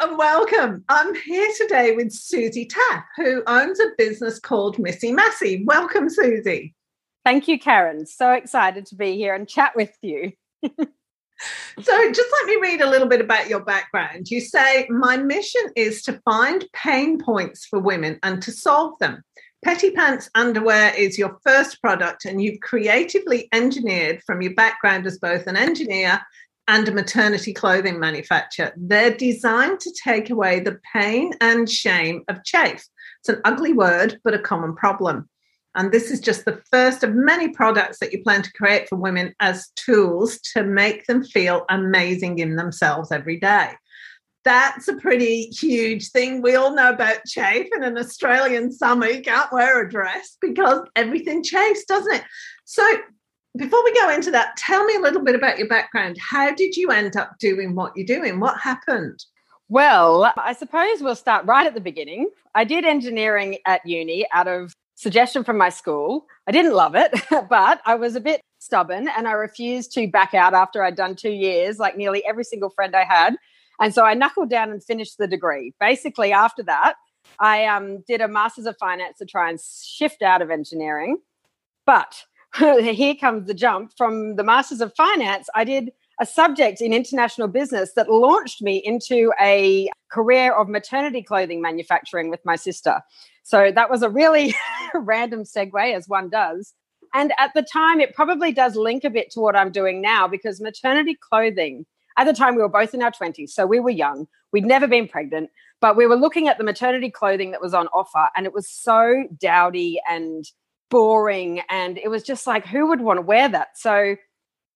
And welcome. I'm here today with Susie Tapp, who owns a business called Missy Massy. Welcome, Susie. Thank you, Karen. So excited to be here and chat with you. so, just let me read a little bit about your background. You say, My mission is to find pain points for women and to solve them. Petty Pants Underwear is your first product, and you've creatively engineered from your background as both an engineer and a maternity clothing manufacturer. They're designed to take away the pain and shame of chafe. It's an ugly word, but a common problem. And this is just the first of many products that you plan to create for women as tools to make them feel amazing in themselves every day. That's a pretty huge thing. We all know about chafe in an Australian summer. You can't wear a dress because everything chafes, doesn't it? So, before we go into that, tell me a little bit about your background. How did you end up doing what you're doing? What happened? Well, I suppose we'll start right at the beginning. I did engineering at uni out of suggestion from my school. I didn't love it, but I was a bit stubborn and I refused to back out after I'd done two years, like nearly every single friend I had. And so I knuckled down and finished the degree. Basically, after that, I um, did a master's of finance to try and shift out of engineering. But here comes the jump from the Masters of Finance. I did a subject in international business that launched me into a career of maternity clothing manufacturing with my sister. So that was a really random segue, as one does. And at the time, it probably does link a bit to what I'm doing now because maternity clothing, at the time, we were both in our 20s. So we were young. We'd never been pregnant, but we were looking at the maternity clothing that was on offer. And it was so dowdy and boring and it was just like who would want to wear that? So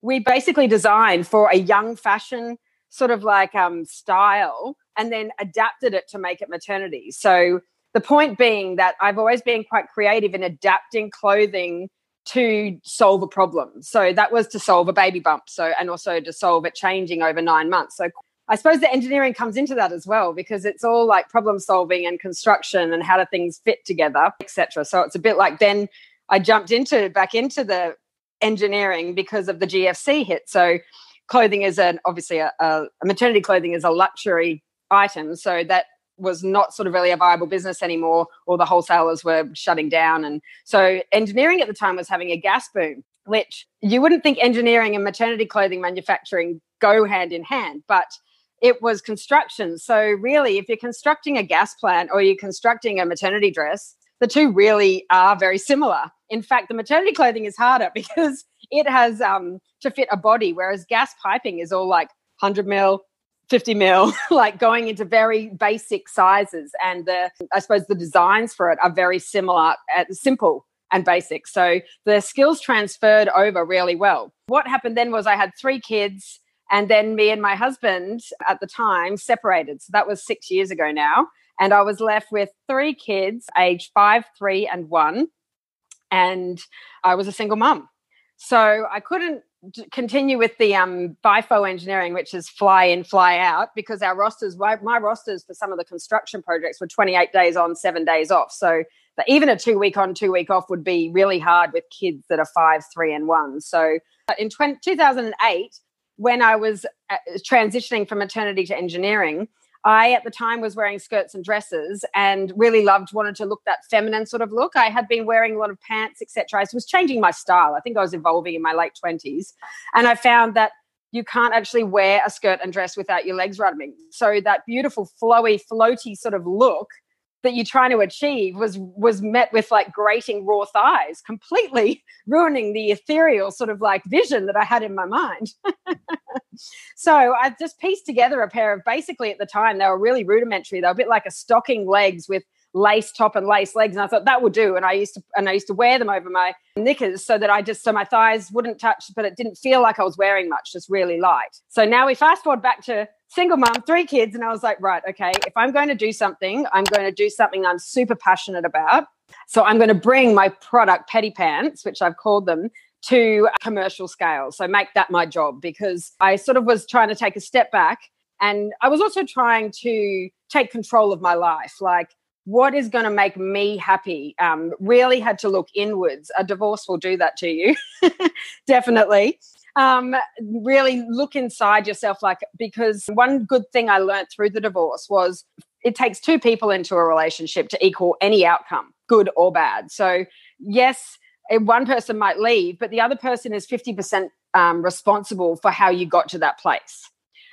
we basically designed for a young fashion sort of like um, style and then adapted it to make it maternity. So the point being that i've always been quite creative in adapting clothing to solve a problem. So that was to solve a baby bump so and also to solve it changing over nine months. So I suppose the engineering comes into that as well because it's all like problem solving and construction and how do things fit together, etc. So it's a bit like then I jumped into back into the engineering because of the GFC hit. So clothing is an obviously a, a maternity clothing is a luxury item, so that was not sort of really a viable business anymore, or the wholesalers were shutting down, and so engineering at the time was having a gas boom which you wouldn't think engineering and maternity clothing manufacturing go hand in hand, but it was construction. So, really, if you're constructing a gas plant or you're constructing a maternity dress, the two really are very similar. In fact, the maternity clothing is harder because it has um, to fit a body, whereas gas piping is all like 100 mil, 50 mil, like going into very basic sizes. And the, I suppose the designs for it are very similar, uh, simple and basic. So the skills transferred over really well. What happened then was I had three kids and then me and my husband at the time separated. So that was six years ago now. And I was left with three kids, aged five, three, and one. And I was a single mum. So I couldn't continue with the um, FIFO engineering, which is fly in, fly out, because our rosters, my, rosters for some of the construction projects were 28 days on, seven days off. So even a two week on, two week off would be really hard with kids that are five, three, and one. So in 20, 2008, when I was uh, transitioning from maternity to engineering, I at the time was wearing skirts and dresses and really loved, wanted to look that feminine sort of look. I had been wearing a lot of pants, etc. I was changing my style. I think I was evolving in my late twenties, and I found that you can't actually wear a skirt and dress without your legs rubbing. So that beautiful flowy, floaty sort of look that you're trying to achieve was was met with like grating raw thighs, completely ruining the ethereal sort of like vision that I had in my mind. so I just pieced together a pair of basically at the time they were really rudimentary. They were a bit like a stocking legs with lace top and lace legs and i thought that would do and i used to and i used to wear them over my knickers so that i just so my thighs wouldn't touch but it didn't feel like i was wearing much just really light so now we fast forward back to single mom, three kids. And I was like, right, okay, if I'm going to do something, I'm going to do something I'm super passionate about. So I'm going to bring my product, Petty Pants, which I've called them, to commercial scale. So make that my job because I sort of was trying to take a step back. And I was also trying to take control of my life. Like, what is going to make me happy? Um, really had to look inwards. A divorce will do that to you, definitely um, really look inside yourself like because one good thing i learned through the divorce was it takes two people into a relationship to equal any outcome good or bad. So yes one person might leave but the other person is 50% um, responsible for how you got to that place.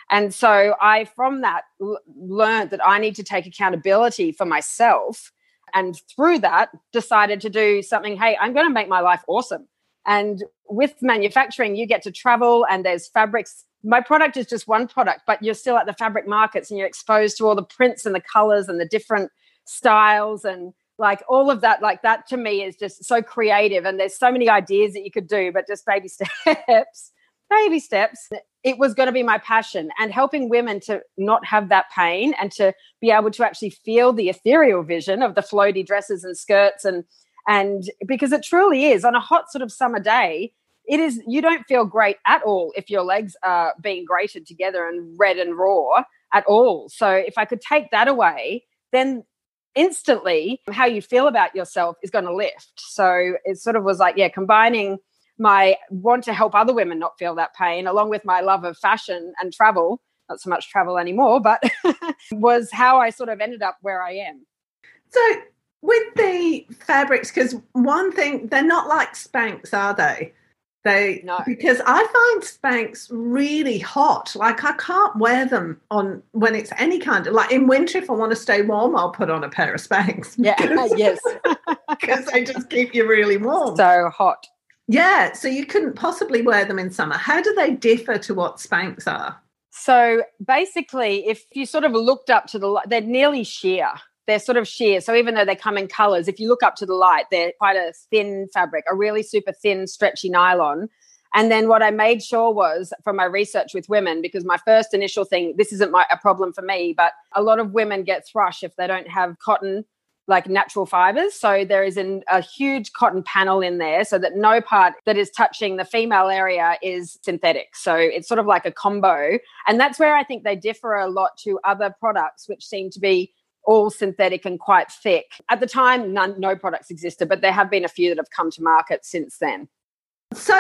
And so i from that l- learned that i need to take accountability for myself and through that decided to do something hey i'm going to make my life awesome and with manufacturing, you get to travel and there's fabrics. My product is just one product, but you're still at the fabric markets and you're exposed to all the prints and the colors and the different styles and like all of that. Like that to me is just so creative. And there's so many ideas that you could do, but just baby steps, baby steps. It was going to be my passion and helping women to not have that pain and to be able to actually feel the ethereal vision of the floaty dresses and skirts and and because it truly is on a hot sort of summer day, it is you don't feel great at all if your legs are being grated together and red and raw at all. So if I could take that away, then instantly how you feel about yourself is going to lift. So it sort of was like, yeah, combining my want to help other women not feel that pain along with my love of fashion and travel, not so much travel anymore, but was how I sort of ended up where I am. So with the fabrics, because one thing, they're not like Spanx, are they? They no. because I find Spanx really hot. Like I can't wear them on when it's any kind of like in winter. If I want to stay warm, I'll put on a pair of Spanx. Yeah, yes, because they just keep you really warm. So hot. Yeah, so you couldn't possibly wear them in summer. How do they differ to what Spanx are? So basically, if you sort of looked up to the, they're nearly sheer they're sort of sheer. So even though they come in colors, if you look up to the light, they're quite a thin fabric, a really super thin, stretchy nylon. And then what I made sure was from my research with women, because my first initial thing, this isn't my, a problem for me, but a lot of women get thrush if they don't have cotton, like natural fibers. So there is an, a huge cotton panel in there so that no part that is touching the female area is synthetic. So it's sort of like a combo. And that's where I think they differ a lot to other products, which seem to be all synthetic and quite thick. At the time, none, no products existed, but there have been a few that have come to market since then. So,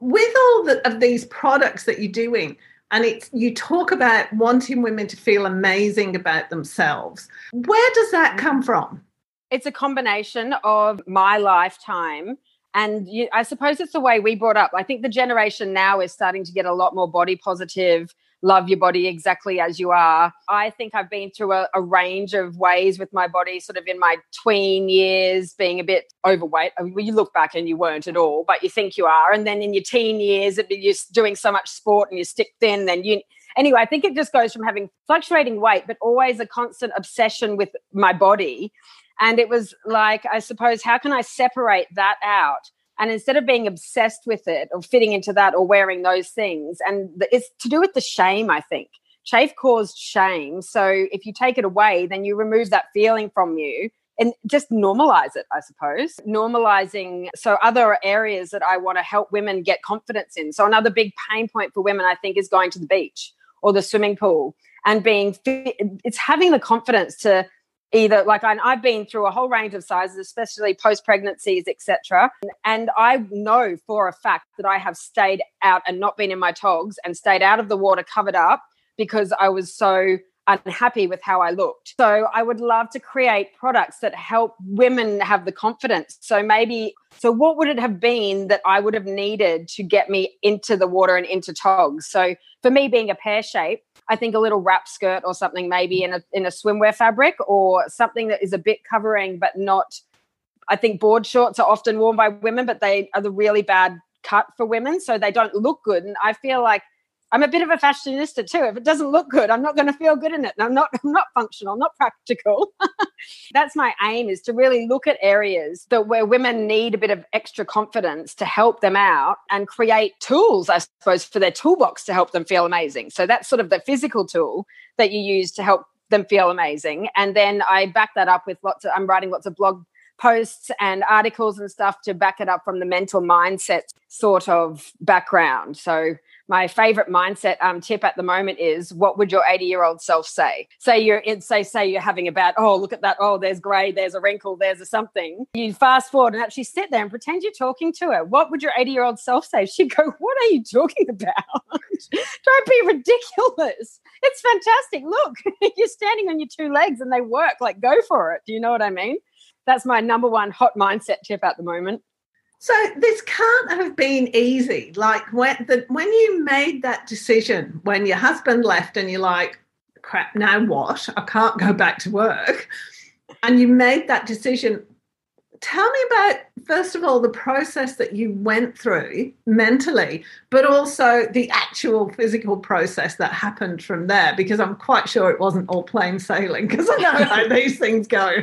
with all the, of these products that you're doing, and it's you talk about wanting women to feel amazing about themselves. Where does that mm. come from? It's a combination of my lifetime and you, I suppose it's the way we brought up. I think the generation now is starting to get a lot more body positive, love your body exactly as you are. I think I've been through a, a, range of ways with my body, sort of in my tween years, being a bit overweight. I mean, you look back and you weren't at all, but you think you are. And then in your teen years, it, you're doing so much sport and you stick thin, then you. Anyway, I think it just goes from having fluctuating weight, but always a constant obsession with my body. And it was like, I suppose, how can I separate that out? And instead of being obsessed with it or fitting into that or wearing those things, and it's to do with the shame, I think. Chafe caused shame. So if you take it away, then you remove that feeling from you and just normalize it, I suppose. Normalizing. So, other areas that I want to help women get confidence in. So, another big pain point for women, I think, is going to the beach or the swimming pool and being. It's having the confidence to either like I, have been through a whole range of sizes especially post pregnancies etc and i know for a fact that i have stayed out and not been in my togs and stayed out of the water covered up because i was so unhappy with how i looked so i would love to create products that help women have the confidence so maybe so what would it have been that i would have needed to get me into the water and into togs so for me being a pear shape I think a little wrap skirt or something, maybe in a in a swimwear fabric or something that is a bit covering but not. I think board shorts are often worn by women, but they are the really bad cut for women, so they don't look good. And I feel like I'm a bit of a fashionista too. If it doesn't look good, I'm not going to feel good in it. And I'm not I'm not functional, not practical. That's my aim is to really look at areas that where women need a bit of extra confidence to help them out and create tools, I suppose, for their toolbox to help them feel amazing. So that's sort of the physical tool that you use to help them feel amazing. And then I back that up with lots of I'm writing lots of blog posts and articles and stuff to back it up from the mental mindset sort of background. So my favorite mindset um, tip at the moment is what would your 80 year old self say? Say you're in say say you're having a bad oh look at that. Oh there's gray there's a wrinkle there's a something. You fast forward and actually sit there and pretend you're talking to her. What would your 80 year old self say? She'd go what are you talking about? Don't be ridiculous. It's fantastic. Look you're standing on your two legs and they work. Like go for it. Do you know what i mean? That's my number one hot mindset tip at the moment. So this can't have been easy. Like when the when you made that decision when your husband left and you're like, crap, now what? I can't go back to work. And you made that decision tell me about first of all the process that you went through mentally but also the actual physical process that happened from there because i'm quite sure it wasn't all plain sailing because i know how these things go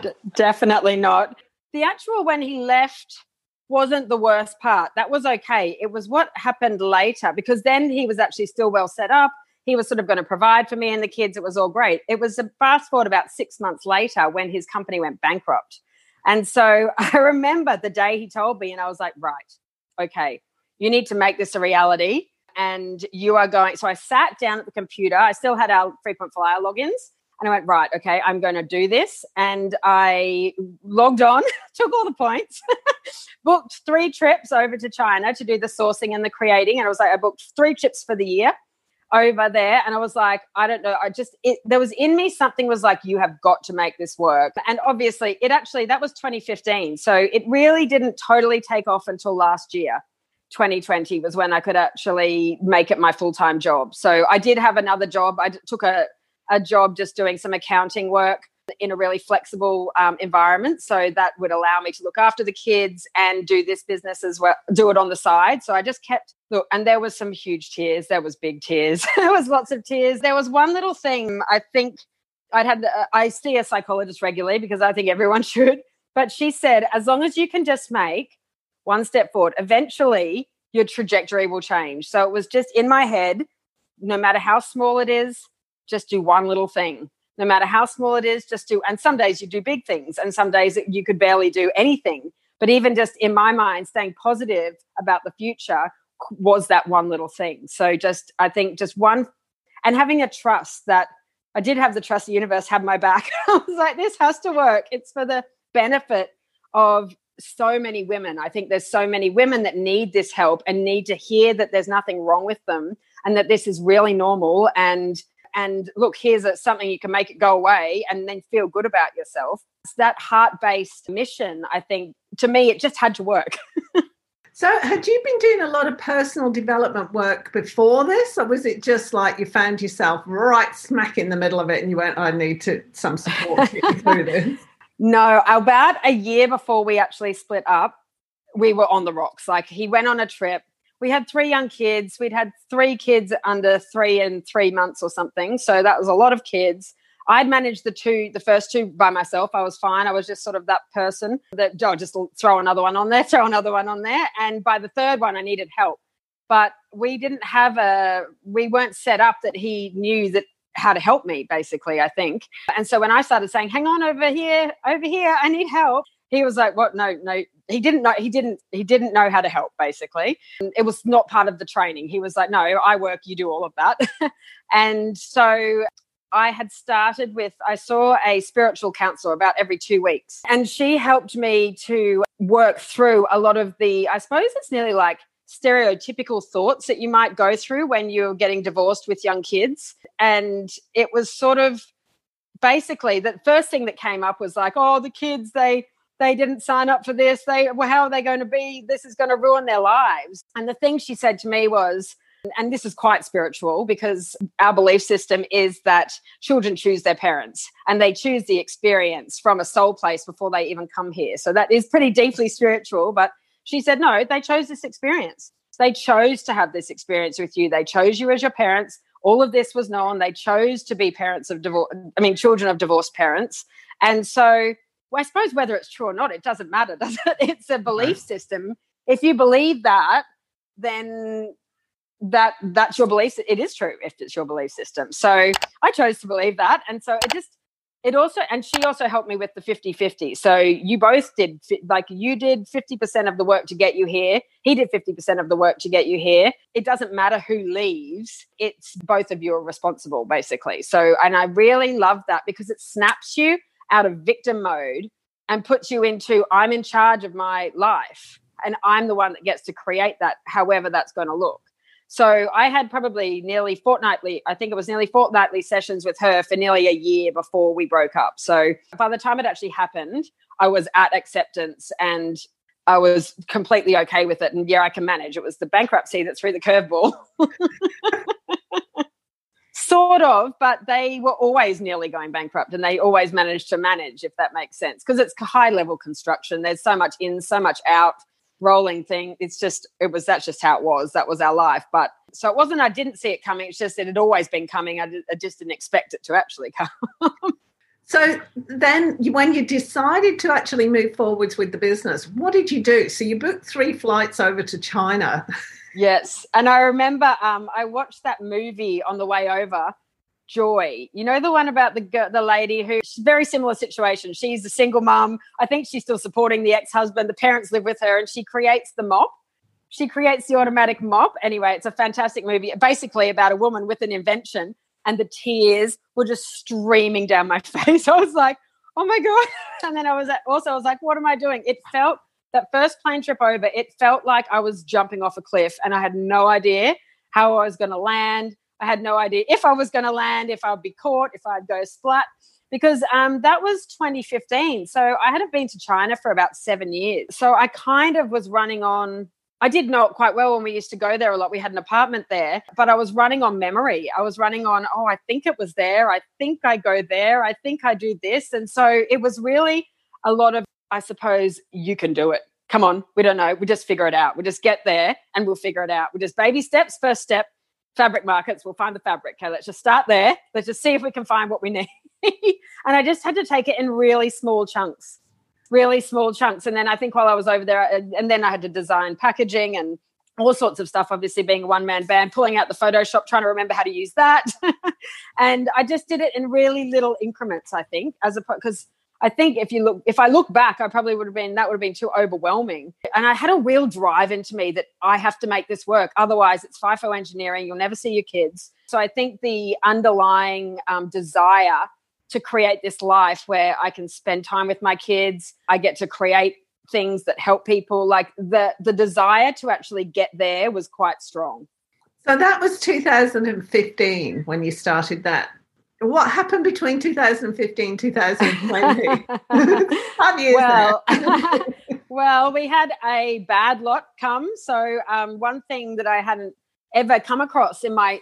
D- definitely not the actual when he left wasn't the worst part that was okay it was what happened later because then he was actually still well set up he was sort of going to provide for me and the kids it was all great it was a fast forward about six months later when his company went bankrupt and so I remember the day he told me, and I was like, right, okay, you need to make this a reality. And you are going. So I sat down at the computer. I still had our frequent flyer logins. And I went, right, okay, I'm going to do this. And I logged on, took all the points, booked three trips over to China to do the sourcing and the creating. And I was like, I booked three trips for the year over there. And i was like i don't know i just it, there was in me something was like you have got to make this work. And obviously it actually that was 2015 so it really didn't totally take off until last year. 2020 was when i could actually make it my full-time job. So i did have another job. I took a, a job just doing some accounting work in a really flexible um, environment. So that would allow me to look after the kids and do this business as well, do it on the side. So I just kept look, and there was some huge tears. There was big tears. there was lots of tears. There was one little thing I think I'd had. Uh, I see a psychologist regularly because I think everyone should. But she said, as long as you can just make one step forward, eventually your trajectory will change. So it was just in my head, no matter how small it is, just do one little thing no matter how small it is, just do. And some days you do big things, and some days you could barely do anything. But even just in my mind, staying positive about the future was that one little thing. So just, I think, just one, and having a trust that I did have the trust the universe had my back. I was like, this has to work. It's for the benefit of so many women. I think there's so many women that need this help and need to hear that there's nothing wrong with them and that this is really normal and and look, here's a, something you can make it go away and then feel good about yourself. It's that heart based mission, I think, to me, it just had to work. so, had you been doing a lot of personal development work before this, or was it just like you found yourself right smack in the middle of it and you went, I need to some support through this? No, about a year before we actually split up, we were on the rocks. Like he went on a trip we had three young kids. We'd had three kids under three and three months or something. So that was a lot of kids. I'd managed the two, the first two by myself. I was fine. I was just sort of that person that oh, just throw another one on there, throw another one on there. And by the third one, I needed help. But we didn't have a, we weren't set up that he knew that how to help me, basically, I think. And so when I started saying, hang on over here, over here, I need help, he was like, what? No, no, he didn't know he didn't he didn't know how to help basically it was not part of the training he was like no i work you do all of that and so I had started with, I saw a spiritual counselor about every two weeks, and she helped me to work through a lot of the, I suppose it's nearly like stereotypical thoughts that you might go through when you're getting divorced with young kids. And it was sort of basically the first thing that came up was like, oh, the kids, they, they didn't sign up for this. They, well, how are they going to be? This is going to ruin their lives. And the thing she said to me was, and this is quite spiritual because our belief system is that children choose their parents and they choose the experience from a soul place before they even come here. So that is pretty deeply spiritual. But she said, no, they chose this experience. They chose to have this experience with you. They chose you as your parents. All of this was known. They chose to be parents of divorce, I mean, children of divorced parents. And so, well, I suppose whether it's true or not, it doesn't matter, does it? It's a belief system. If you believe that, then that that's your belief it is true if it's your belief system. So i chose to believe that and so it just it also and she also helped me with the 50-50 so you both did like you did 50% of the work to get you here. He did 50% of the work to get you here. It doesn't matter who leaves it's both of you are responsible basically. So and i really love that because it snaps you out of victim mode and puts you into i'm in charge of my life and i'm the one that gets to create that however that's going to look so I had probably nearly fortnightly, I think it was nearly fortnightly sessions with her for nearly a year before we broke up. So by the time it actually happened, I was at acceptance and I was completely okay with it. And yeah, I can manage. It was the bankruptcy that threw the curveball. sort of, but they were always nearly going bankrupt and they always managed to manage, if that makes sense, because it's high level construction. There's so much in, so much out rolling thing. It's just, it was, that's just how it was. That was our life. But so it wasn't, I didn't see it coming. It's just that it had always been coming. I, I just didn't expect it to actually come. so then when you decided to actually move forwards with the business, what did you do? So you booked three flights over to China. yes. And I remember um, I watched that movie on the way over Joy. You know the one about the the lady who very similar situation. She's a single mom. I think she's still supporting the ex husband. The parents live with her, and she creates the mop. She creates the automatic mop. Anyway, it's a fantastic movie. Basically about a woman with an invention, and the tears were just streaming down my face. I was like, oh my god! And then I was also I was like, what am I doing? It felt that first plane trip over. It felt like I was jumping off a cliff, and I had no idea how I was going to land I had no idea if I was going to land, if I'd be caught, if I'd go splat, because um, that was 2015. So I hadn't been to China for about seven years. So I kind of was running on. I did know it quite well when we used to go there a lot. We had an apartment there, but I was running on memory. I was running on, oh, I think it was there. I think I go there. I think I do this. And so it was really a lot of, I suppose, you can do it. Come on, we don't know. We just figure it out. We just get there and we'll figure it out. We just baby steps, first step, fabric markets, we'll find the fabric. Okay, let's just start there. Let's just see if we can find what we need. and I just had to take it in really small chunks, really small chunks. And then I think while I was over there, uh, and then I had to design packaging and all sorts of stuff, obviously being a one man band, pulling out the Photoshop, trying to remember how to use that. and I just did it in really little increments, I think, as a because I think if you look, if I look back, I probably would have been, that would have been too overwhelming. And I had a real drive into me that I have to make this work. Otherwise, it's FIFO engineering. You'll never see your kids. So I think the underlying um, desire to create this life where I can spend time with my kids, I get to create things that help people, like the, the desire to actually get there was quite strong. So that was 2015 when you started that what happened between 2015 2020 five years well well we had a bad lot come. So um, one thing that i hadn't ever come across in my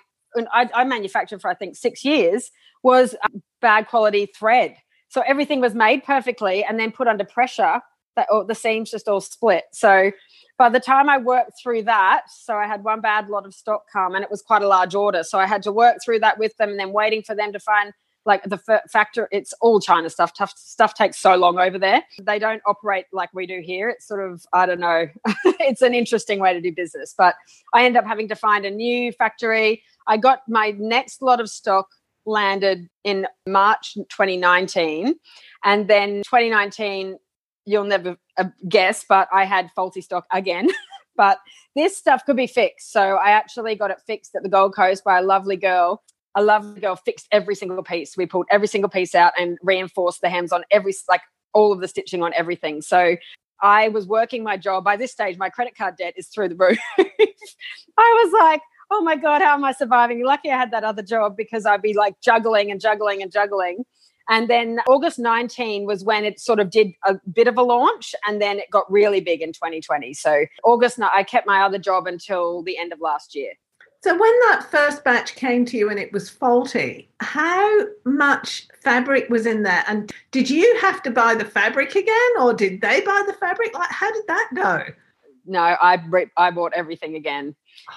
I, I manufactured for i think six years was bad quality thread. So everything was made perfectly and then put under pressure that oh, the seams just all split. So by the time I worked through that, so I had one bad lot of stock come and it was quite a large order. So I had to work through that with them and then waiting for them to find like the f- factor. It's all China stuff. Tough stuff takes so long over there. They don't operate like we do here. It's sort of, I don't know, it's an interesting way to do business. But I end up having to find a new factory. I got my next lot of stock landed in March 2019. And then 2019, you'll never uh, guess, but I had faulty stock again. but this stuff could be fixed. So I actually got it fixed at the Gold Coast by a lovely girl. A lovely girl fixed every single piece. We pulled every single piece out and reinforced the hems on every, like all of the stitching on everything. So I was working my job. By this stage, my credit card debt is through the roof. I was like, oh my God, how am I surviving? Lucky I had that other job because I'd be like juggling and juggling and juggling. And then August 19 was when it sort of did a bit of a launch and then it got really big in 2020. So August, I kept my other job until the end of last year. So when that first batch came to you and it was faulty, how much fabric was in there? And did you have to buy the fabric again or did they buy the fabric? Like how did that go? No, I I bought everything again.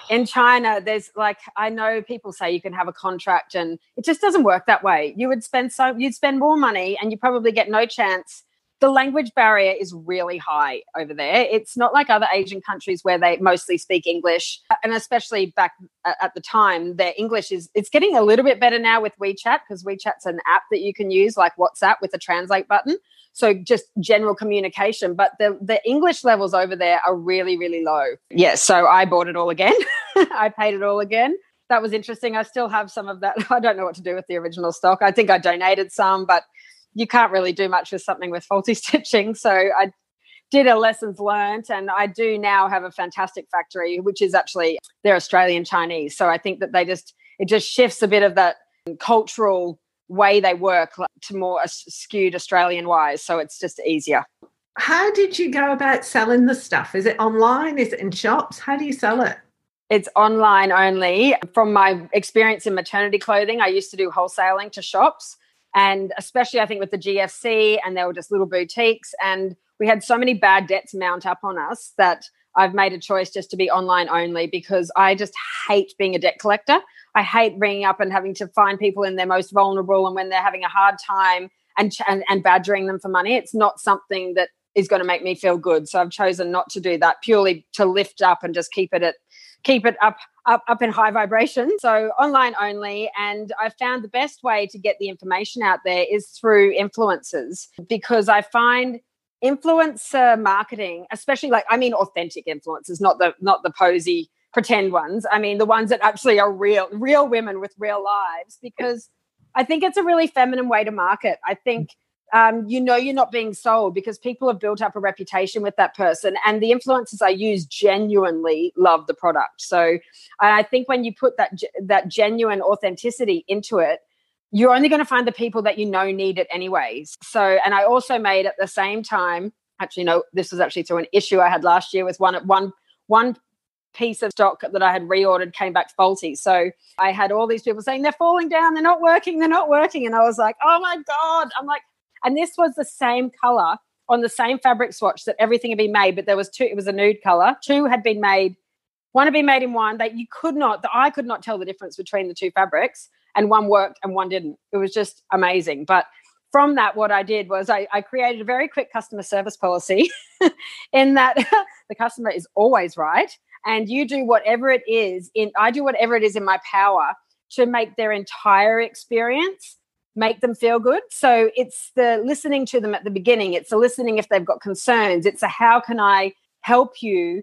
In oh. China, there's like I know people say you can have a contract, and it just doesn't work that way. You would spend so you'd spend more money, and you probably get no chance. The language barrier is really high over there. It's not like other Asian countries where they mostly speak English, uh, and especially back uh, at the time, their English is it's getting a little bit better now with WeChat because WeChat's an app that you can use like WhatsApp with a translate button. So just general communication but the the english levels over there are really really low. Yeah so i bought it all again. I paid it all again. That was interesting. I still have some of that. I don't know what to do with the original stock. I think i donated some but you can't really do much with something with faulty stitching so i did a lessons learned and i do now have a fantastic factory which is actually they're australian chinese so i think that they just it just shifts a bit of that cultural way they work to more skewed Australian wise. So it's just easier. How did you go about selling the stuff? Is it online? Is it in shops? How do you sell it? It's online only. From my experience in maternity clothing, I used to do wholesaling to shops. And especially, I think, with the GFC, and they were just little boutiques. And we had so many bad debts mount up on us that I've made a choice just to be online only because I just hate being a debt collector. I hate ringing up and having to find people in their most vulnerable and when they're having a hard time and, and, and badgering them for money. It's not something that is going to make me feel good. So I've chosen not to do that purely to lift up and just keep it at keep it up up up in high vibration. So online only and I found the best way to get the information out there is through influencers because I find influencer marketing, especially like I mean authentic influencers, not the not the posy pretend ones. I mean, the ones that actually are real, real women with real lives, because I think it's a really feminine way to market. I think um, you know you're not being sold because people have built up a reputation with that person, and the influencers I use genuinely love the product. So I think when you put that that genuine authenticity into it, you're only going to find the people that you know need it anyways. So, and I also made at the same time. Actually, no, this was actually through an issue I had last year with one one one piece of stock that I had reordered came back faulty. So I had all these people saying they're falling down, they're not working, they're not working. And I was like, oh my God. I'm like, and this was the same color on the same fabric swatch that everything had been made, but there was two, it was a nude color. Two had been made, one had been made in one that you could not, the eye could not tell the difference between the two fabrics, and one worked and one didn't. It was just amazing. But from that, what I did was I, I created a very quick customer service policy in that the customer is always right and you do whatever it is in i do whatever it is in my power to make their entire experience make them feel good. So it's the listening to them at the beginning. It's the listening if they've got concerns. It's a how can i help you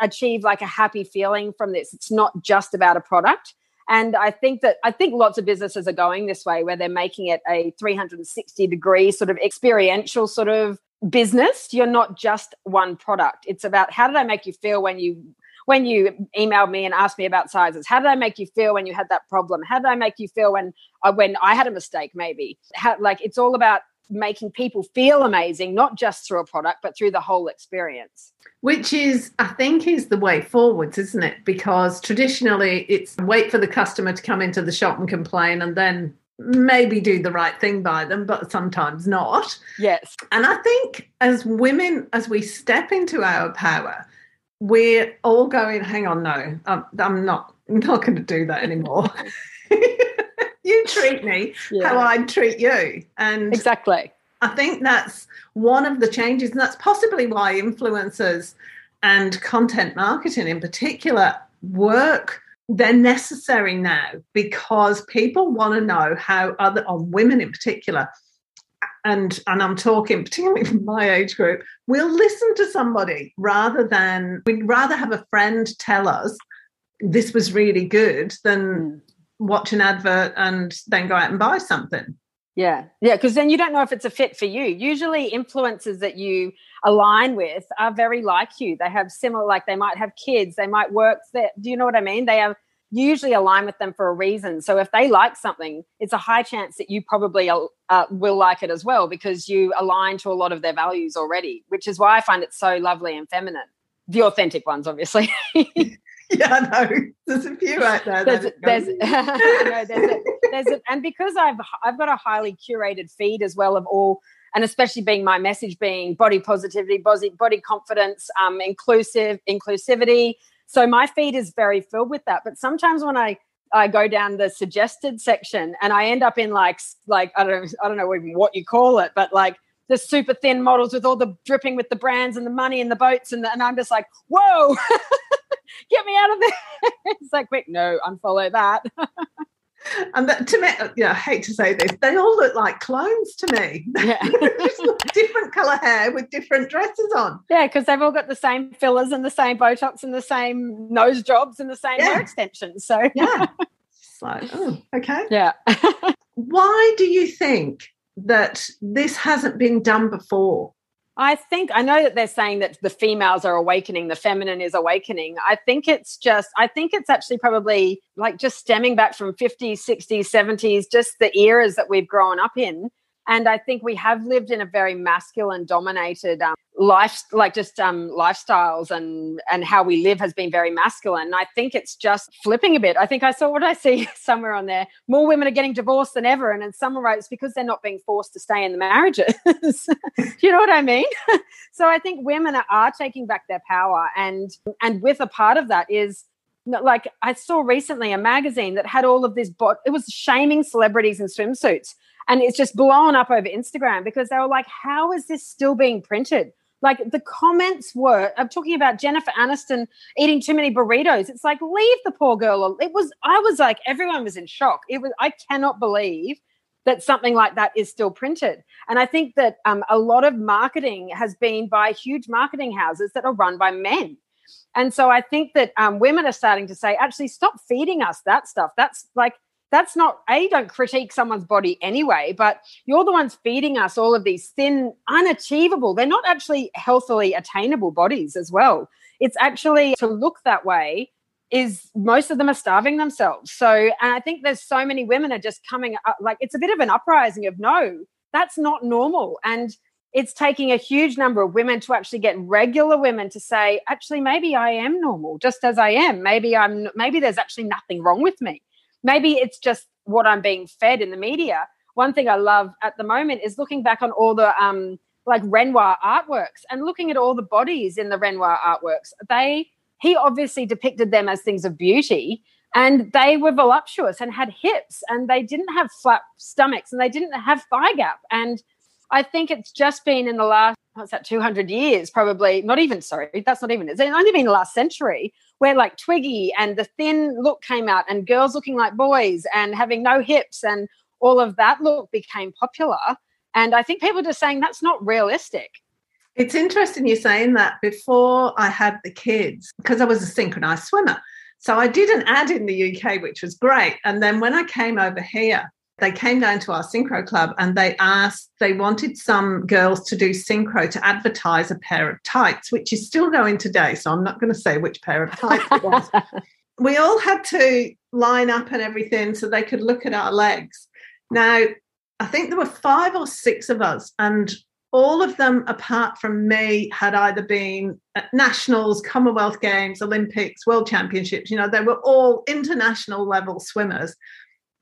achieve like a happy feeling from this? It's not just about a product. And i think that i think lots of businesses are going this way where they're making it a 360 degree sort of experiential sort of business. You're not just one product. It's about how did i make you feel when you when you emailed me and asked me about sizes how did i make you feel when you had that problem? How did i make you feel when I, when i had a mistake maybe? How, like it's all about making people feel amazing not just through a product but through the whole experience. Which is i think is the way forwards isn't it? Because traditionally it's wait for the customer to come into the shop and complain and then maybe do the right thing by them but sometimes not. Yes. And i think as women as we step into our power we're all going, hang on, no, I'm, I'm not, I'm not going to do that anymore. you treat me yeah. how I'd treat you. And exactly. I think that's one of the changes, and that's possibly why influencers and content marketing in particular work. They're necessary now because people want to know how other, or women in particular, and and I'm talking particularly from my age group, we'll listen to somebody rather than we'd rather have a friend tell us this was really good than mm. watch an advert and then go out and buy something. Yeah, yeah, because then you don't know if it's a fit for you. Usually, influencers that you align with are very like you. They have similar, like they might have kids, they might work there. Do you know what I mean? They have usually align with them for a reason. So if they like something, it's a high chance that you probably uh, uh, will like it as well because you align to a lot of their values already, which is why I find it so lovely and feminine. The authentic ones, obviously. yeah, no. There's a few out there. There's, there's, no, there's, a, there's a, and because I've I've got a highly curated feed as well of all and especially being my message being body positivity, body, body confidence, um, inclusive, inclusivity. So my feed is very filled with that. But sometimes when I I go down the suggested section and I end up in like like I don't I don't know even what you call it, but like the super thin models with all the dripping with the brands and the money and the boats and, the, and I'm just like, whoa, get me out of there. it's like, quick, no, unfollow that. and that, to me, yeah, I hate to say this, they all look like clones to me. Yeah. different color hair with different dresses on. Yeah, because they've all got the same fillers and the same Botox and the same nose jobs and the same yeah. hair extensions. So yeah, it's like, oh, okay. Yeah. Why do you think that this hasn't been done before? I think I know that they're saying that the females are awakening, the feminine is awakening. I think it's just, I think it's actually probably like just stemming back from 50s, 60s, 70s, just the eras that we've grown up in. And I think we have lived in a very masculine dominated um, life, like just um, lifestyles and and how we live has been very masculine. I think it's just flipping a bit. I think I saw what I see somewhere on there. More women are getting divorced than ever, and in some ways it's because they're not being forced to stay in the marriages. you know what I mean? so I think women are, are taking back their power, and and with a part of that is like I saw recently a magazine that had all of this bot. It was shaming celebrities in swimsuits and it's just blown up over Instagram because they were like, how is this still being printed? Like the comments were, I'm talking about Jennifer Aniston eating too many burritos. It's like, leave the poor girl. It was, I was like, everyone was in shock. It was, I cannot believe that something like that is still printed. And I think that um, a lot of marketing has been by huge marketing houses that are run by men. And so I think that um, women are starting to say, actually, stop feeding us that stuff. That's like, that's not a don't critique someone's body anyway but you're the ones feeding us all of these thin unachievable they're not actually healthily attainable bodies as well. It's actually to look that way is most of them are starving themselves. So and i think there's so many women are just coming up like it's a bit of an uprising of no that's not normal. And it's taking a huge number of women to actually get regular women to say actually maybe i am normal just as i am maybe i'm maybe there's actually nothing wrong with me maybe it's just what I'm being fed in the media. One thing I love at the moment is looking back on all the um, like Renoir artworks and looking at all the bodies in the Renoir artworks. They he obviously depicted them as things of beauty, and they were voluptuous and had hips, and they didn't have flat stomachs, and they didn't have thigh gap. And I think it's just been in the last what's that 200 years probably not even sorry that's not even it's only been the last century where like Twiggy and the thin look came out and girls looking like boys and having no hips and all of that look became popular. And I think people are just saying that's not realistic. It's interesting you saying that before I had the kids, because I was a synchronized swimmer. So I did an ad in the UK, which was great. And then when I came over here, they came down to our synchro club and they asked, they wanted some girls to do synchro to advertise a pair of tights, which is still going today. So I'm not going to say which pair of tights it was. we all had to line up and everything so they could look at our legs. Now, I think there were five or six of us, and all of them, apart from me, had either been at nationals, Commonwealth Games, Olympics, World Championships. You know, they were all international level swimmers.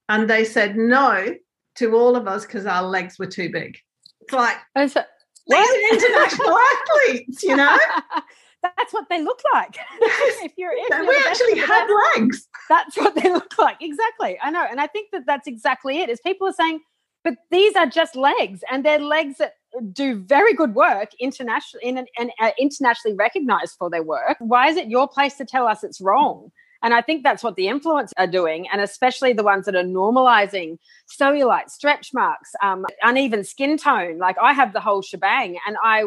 And they said no to all of us because our legs were too big. It's like, oh, so, these are international athletes, you know? That's what they look like. if you're, if you're we actually had legs. That's what they look like. Exactly. I know. And I think that that's exactly it. Is people are saying, but these are just legs, and they're legs that do very good work internationally in and uh, internationally recognized for their work. Why is it your place to tell us it's wrong? And I think that's what the influencers are doing, and especially the ones that are normalizing cellulite, stretch marks, um, uneven skin tone. Like I have the whole shebang, and I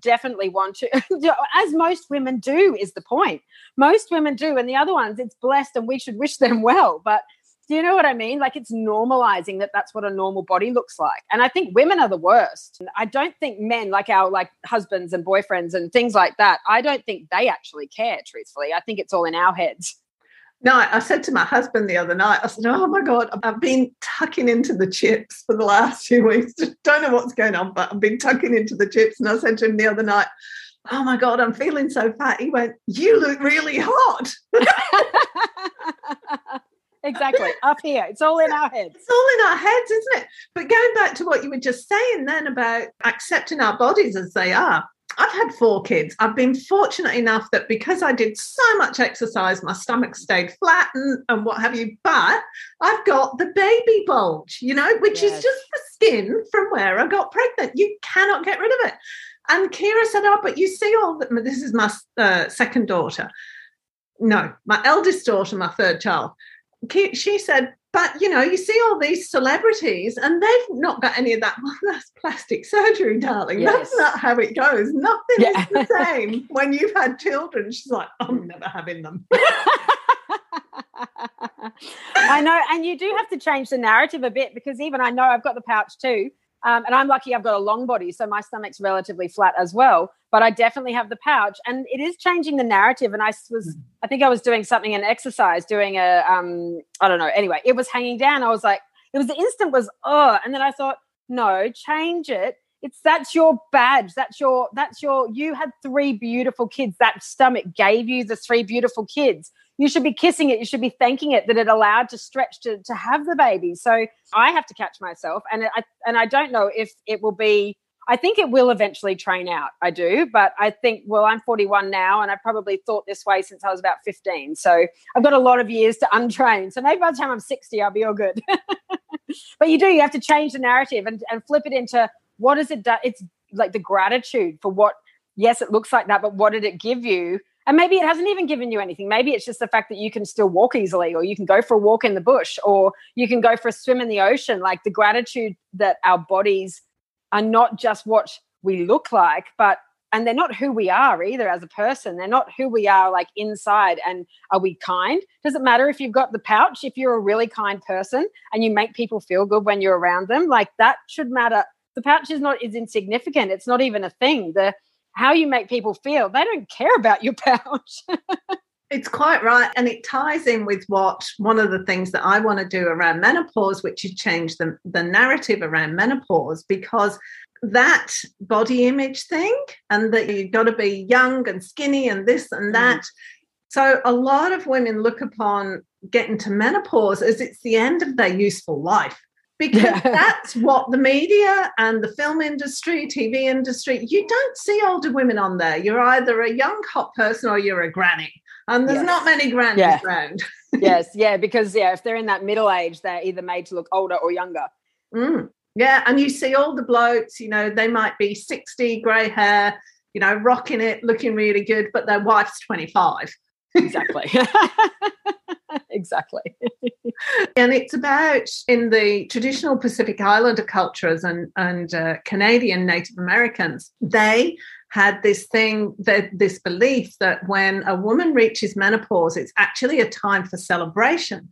definitely want to, as most women do, is the point. Most women do, and the other ones, it's blessed, and we should wish them well. But do you know what I mean? Like it's normalizing that that's what a normal body looks like. And I think women are the worst. I don't think men like our like husbands and boyfriends and things like that. I don't think they actually care truthfully. I think it's all in our heads. No, I said to my husband the other night, I said, Oh my God, I've been tucking into the chips for the last few weeks. Don't know what's going on, but I've been tucking into the chips. And I said to him the other night, Oh my God, I'm feeling so fat. He went, You look really hot. exactly. Up here. It's all in our heads. It's all in our heads, isn't it? But going back to what you were just saying then about accepting our bodies as they are, I've had four kids. I've been fortunate enough that because I did so much exercise, my stomach stayed flat and, and what have you. But I've got the baby bulge, you know, which yes. is just the skin from where I got pregnant. You cannot get rid of it. And Kira said, Oh, but you see all that. This is my uh, second daughter. No, my eldest daughter, my third child. She said, but you know, you see all these celebrities and they've not got any of that. Well, that's plastic surgery, darling. Yes. That's not how it goes. Nothing yeah. is the same when you've had children. She's like, I'm never having them. I know, and you do have to change the narrative a bit because even I know I've got the pouch too. Um, and I'm lucky I've got a long body, so my stomach's relatively flat as well. But I definitely have the pouch, and it is changing the narrative. And I was, mm. I think I was doing something in exercise, doing a, um, I don't know. Anyway, it was hanging down. I was like, it was the instant was oh, and then I thought, no, change it. It's that's your badge. That's your that's your. You had three beautiful kids. That stomach gave you the three beautiful kids you should be kissing it. You should be thanking it that it allowed to stretch to, to have the baby. So I have to catch myself. And I, and I don't know if it will be, I think it will eventually train out. I do. But I think, well, I'm 41 now and I probably thought this way since I was about 15. So I've got a lot of years to untrain. So maybe by the time I'm 60, I'll be all good. but you do, you have to change the narrative and, and flip it into what is it do? It's like the gratitude for what, yes, it looks like that, but what did it give you? And maybe it hasn't even given you anything. Maybe it's just the fact that you can still walk easily, or you can go for a walk in the bush, or you can go for a swim in the ocean. Like the gratitude that our bodies are not just what we look like, but and they're not who we are either as a person. They're not who we are like inside. And are we kind? Does it matter if you've got the pouch? If you're a really kind person and you make people feel good when you're around them, like that should matter. The pouch is not is insignificant. It's not even a thing. The how you make people feel. They don't care about your pouch. It's quite right. And it ties in with what one of the things that I want to do around menopause, which is change the, the narrative around menopause, because that body image thing and that you've got to be young and skinny and this and mm. that. Mm. So a lot of women look upon getting to menopause as it's the end of their useful life because yeah. that's what the media and the film industry, TV industry, you don't see older women on there. You're either a young hot person or you're a granny. And there's yes. not many grannies yeah. around. yes, yeah, because yeah, if they're in that middle age, they're either made to look older or younger. Mm. Yeah, and you see all the blokes, you know, they might be 60, grey hair, you know, rocking it, looking really good, but their wife's 25. Exactly. exactly. and it's about in the traditional Pacific Islander cultures and, and uh, Canadian Native Americans, they had this thing that this belief that when a woman reaches menopause, it's actually a time for celebration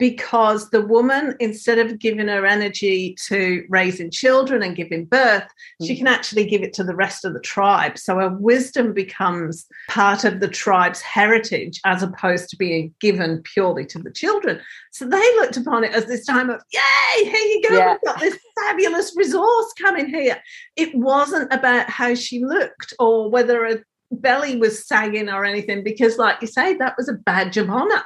because the woman, instead of giving her energy to raising children and giving birth, mm. she can actually give it to the rest of the tribe. So her wisdom becomes part of the tribe's heritage as opposed to being given purely to the children. So they looked upon it as this time of, yay, here you go, yeah. we've got this fabulous resource coming here. It wasn't about how she looked or whether a belly was sagging or anything, because, like you say, that was a badge of honor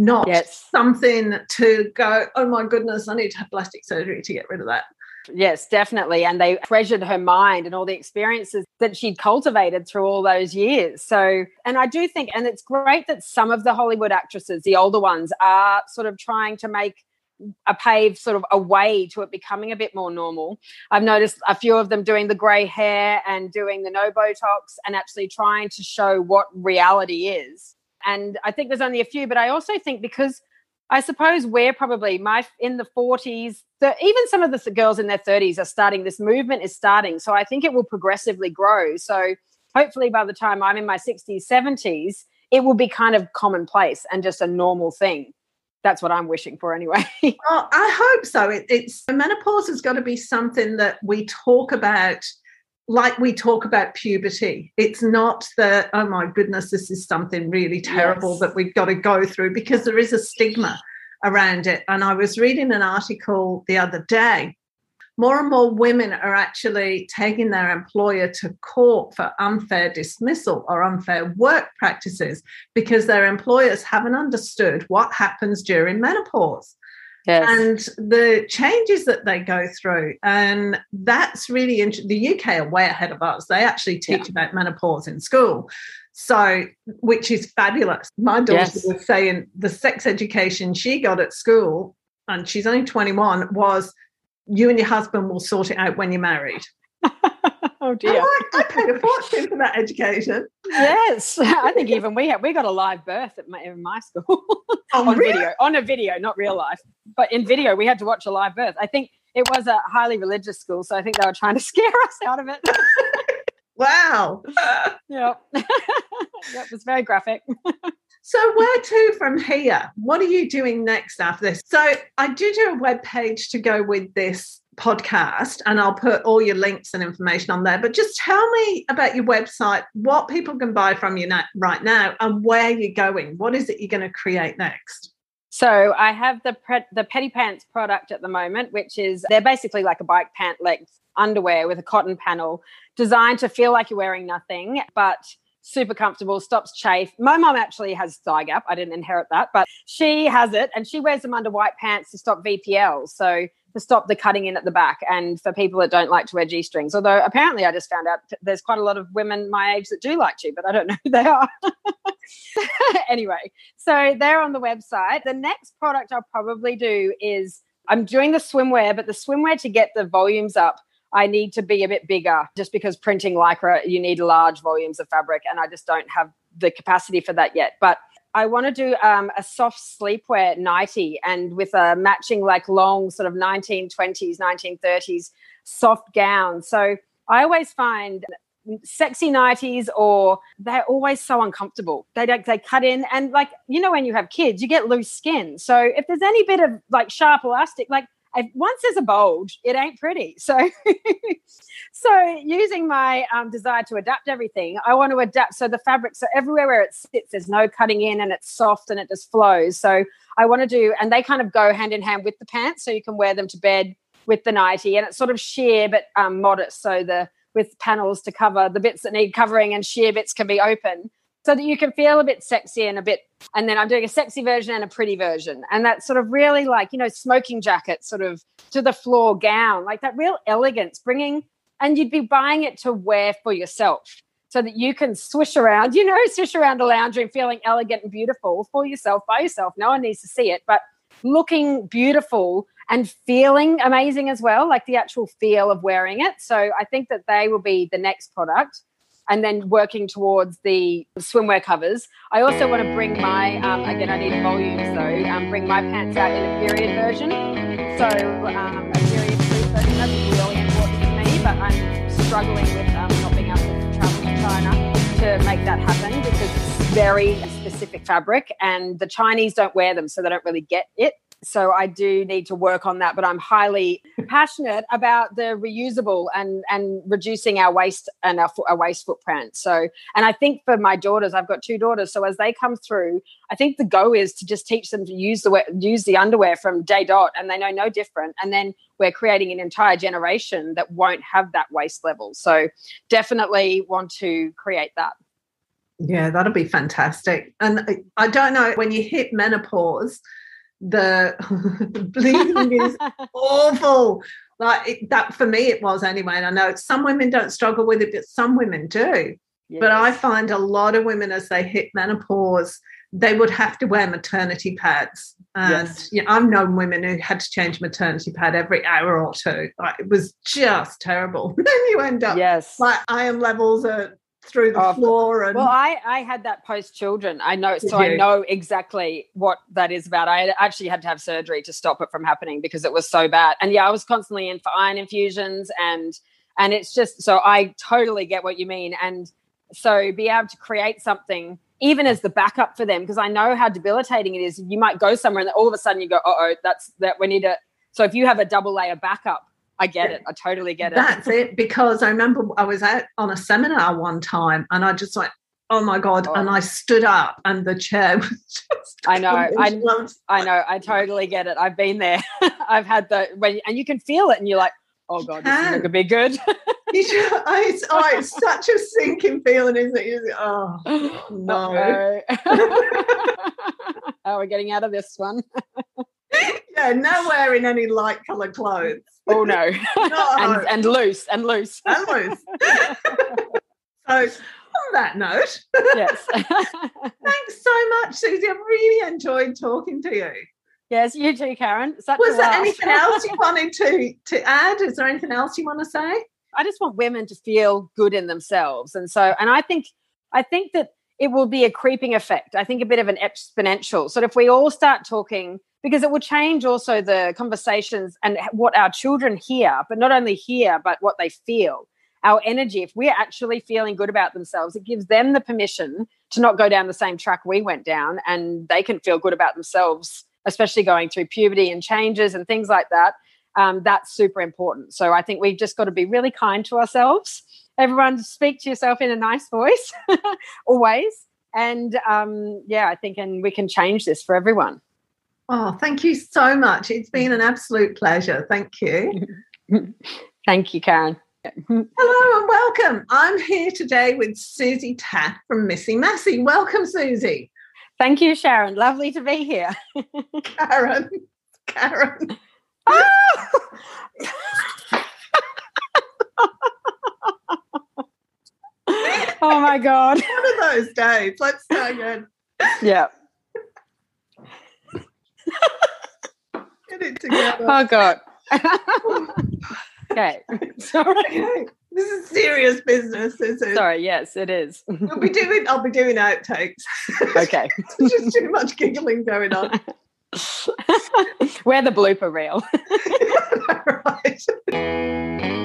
not yes. something to go, oh my goodness, I need to have plastic surgery to get rid of that. Yes, definitely. And they treasured her mind and all the experiences that she'd cultivated through all those years. So, and I do think, and it's great that some of the Hollywood actresses, the older ones, are sort of trying to make a pave sort of a way to it becoming a bit more normal. I've noticed a few of them doing the grey hair and doing the no Botox and actually trying to show what reality is. And I think there's only a few, but I also think because I suppose we're probably my in the 40s, the, even some of the girls in their 30s are starting. This movement is starting, so I think it will progressively grow. So hopefully, by the time I'm in my 60s, 70s, it will be kind of commonplace and just a normal thing. That's what I'm wishing for, anyway. well, I hope so. It, it's menopause has got to be something that we talk about like we talk about puberty, it's not that, oh my goodness, this is something really terrible yes. that we've got to go through because there is a stigma around it. And I was reading an article the other day. more and more women are actually taking their employer to court for unfair dismissal or unfair work practices because their employers haven't understood what happens during menopause. Yes. and the changes that they go through. And that's really interesting. The UK are way ahead of us. They actually teach yeah. about menopause in school. So, which is fabulous. My daughter yes. was saying the sex education she got at school, and she's only 21, was you and your husband will sort it out when you're married. oh dear! I, I, paid a fortune for that education. Yes, I think even we have we got a live birth at my, in my school oh, on really? video, on a video, not real life, but in video we had to watch a live birth. I think it was a highly religious school, so I think they were trying to scare us out of it. wow. yep. yep. It was very graphic. So, where to from here? What are you doing next after this? So, I do do a web page to go with this podcast, and I'll put all your links and information on there. But just tell me about your website, what people can buy from you right now, and where you're going. What is it you're going to create next? So I have the pre- the Petty Pants product at the moment, which is they're basically like a bike pant length underwear with a cotton panel designed to feel like you're wearing nothing, but super comfortable, stops chafe. My mom actually has thigh gap. I didn't inherit that, but she has it and she wears them under white pants to stop VPL. So to stop the cutting in at the back and for people that don't like to wear G strings. Although apparently I just found out there's quite a lot of women my age that do like to, but I don't know who they are. anyway, so they're on the website. The next product I'll probably do is I'm doing the swimwear, but the swimwear to get the volumes up I need to be a bit bigger just because printing lycra, you need large volumes of fabric, and I just don't have the capacity for that yet. But I want to do um, a soft sleepwear nighty and with a matching, like long sort of 1920s, 1930s soft gown. So I always find sexy nighties or they're always so uncomfortable they don't they cut in and like you know when you have kids you get loose skin so if there's any bit of like sharp elastic like once there's a bulge, it ain't pretty. So, so using my um, desire to adapt everything, I want to adapt. So the fabric, so everywhere where it sits, there's no cutting in, and it's soft and it just flows. So I want to do, and they kind of go hand in hand with the pants, so you can wear them to bed with the nightie, and it's sort of sheer but um, modest. So the with panels to cover the bits that need covering, and sheer bits can be open so that you can feel a bit sexy and a bit and then i'm doing a sexy version and a pretty version. And that sort of really like you know smoking jacket sort of to the floor gown like that real elegance bringing and you'd be buying it to wear for yourself so that you can swish around you know swish around a lounge room feeling elegant and beautiful for yourself by yourself. No one needs to see it but looking beautiful and feeling amazing as well like the actual feel of wearing it. So i think that they will be the next product and then working towards the swimwear covers. I also want to bring my, um, again, I need volumes though, um, bring my pants out in a period version. So um, a period version, that's really important to me, but I'm struggling with um, helping out with travel to China to make that happen because it's very specific fabric and the Chinese don't wear them, so they don't really get it. So I do need to work on that, but I'm highly passionate about the reusable and and reducing our waste and our, our waste footprint. So, and I think for my daughters, I've got two daughters, so as they come through, I think the go is to just teach them to use the use the underwear from day dot, and they know no different. And then we're creating an entire generation that won't have that waste level. So, definitely want to create that. Yeah, that'll be fantastic. And uh, I don't know when you hit menopause the bleeding is awful. Like it, that for me, it was anyway. And I know some women don't struggle with it, but some women do. Yes. But I find a lot of women as they hit menopause, they would have to wear maternity pads. And yes. you know, I've known women who had to change maternity pad every hour or two. Like, it was just terrible. then you end up yes. like iron levels are through the oh, floor and well i i had that post children. I know so i know exactly what that is about. I actually had to have surgery to stop it from happening because it was so bad. And yeah i was constantly in for iron infusions and and it's just so i totally get what you mean. And so be able to create something even as the backup for them because i know how debilitating it is. You might go somewhere and all of a sudden you go oh that's that we need to so if you have a double layer backup I get it. I totally get it. That's it. Because I remember I was out on a seminar one time and I just like, oh my God. Oh. And I stood up and the chair was just. I know. I, I know. I totally get it. I've been there. I've had the, when, and you can feel it and you're like, oh god, this is going to be good. it's, oh, it's such a sinking feeling, isn't it? Oh no. oh, we're getting out of this one. yeah, no wearing any light coloured clothes. Oh no. and, and loose and loose. And loose. so on that note. yes. thanks so much, Susie. I've really enjoyed talking to you. Yes, you too, Karen. Such Was there anything else you wanted to to add? Is there anything else you want to say? I just want women to feel good in themselves. And so and I think I think that it will be a creeping effect. I think a bit of an exponential. So if we all start talking because it will change also the conversations and what our children hear, but not only hear, but what they feel. Our energy, if we're actually feeling good about themselves, it gives them the permission to not go down the same track we went down and they can feel good about themselves especially going through puberty and changes and things like that. Um, that's super important. So I think we've just got to be really kind to ourselves. Everyone, speak to yourself in a nice voice, always. And um, yeah, I think, and we can change this for everyone. Oh, thank you so much. It's been an absolute pleasure. Thank you. thank you, Karen. Hello and welcome. I'm here today with Susie Taff from Missy massey Welcome, Susie. Thank you, Sharon. Lovely to be here. Karen. Karen. Oh! Oh my God. One of those days. Let's start again. Yeah. Get it together. Oh God. okay. Sorry. Okay. This is serious business, is it? Sorry, yes, it is. We'll be doing I'll be doing outtakes. Okay. just too much giggling going on. We're the blooper reel. right.